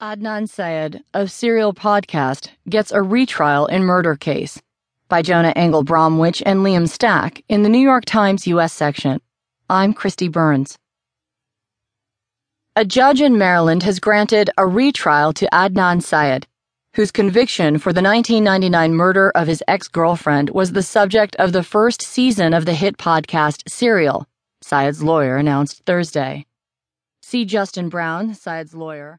Adnan Syed of Serial Podcast gets a retrial in murder case by Jonah Engel Bromwich and Liam Stack in the New York Times U.S. section. I'm Kristi Burns. A judge in Maryland has granted a retrial to Adnan Syed, whose conviction for the 1999 murder of his ex girlfriend was the subject of the first season of the hit podcast Serial, Syed's lawyer announced Thursday. C. Justin Brown, Syed's lawyer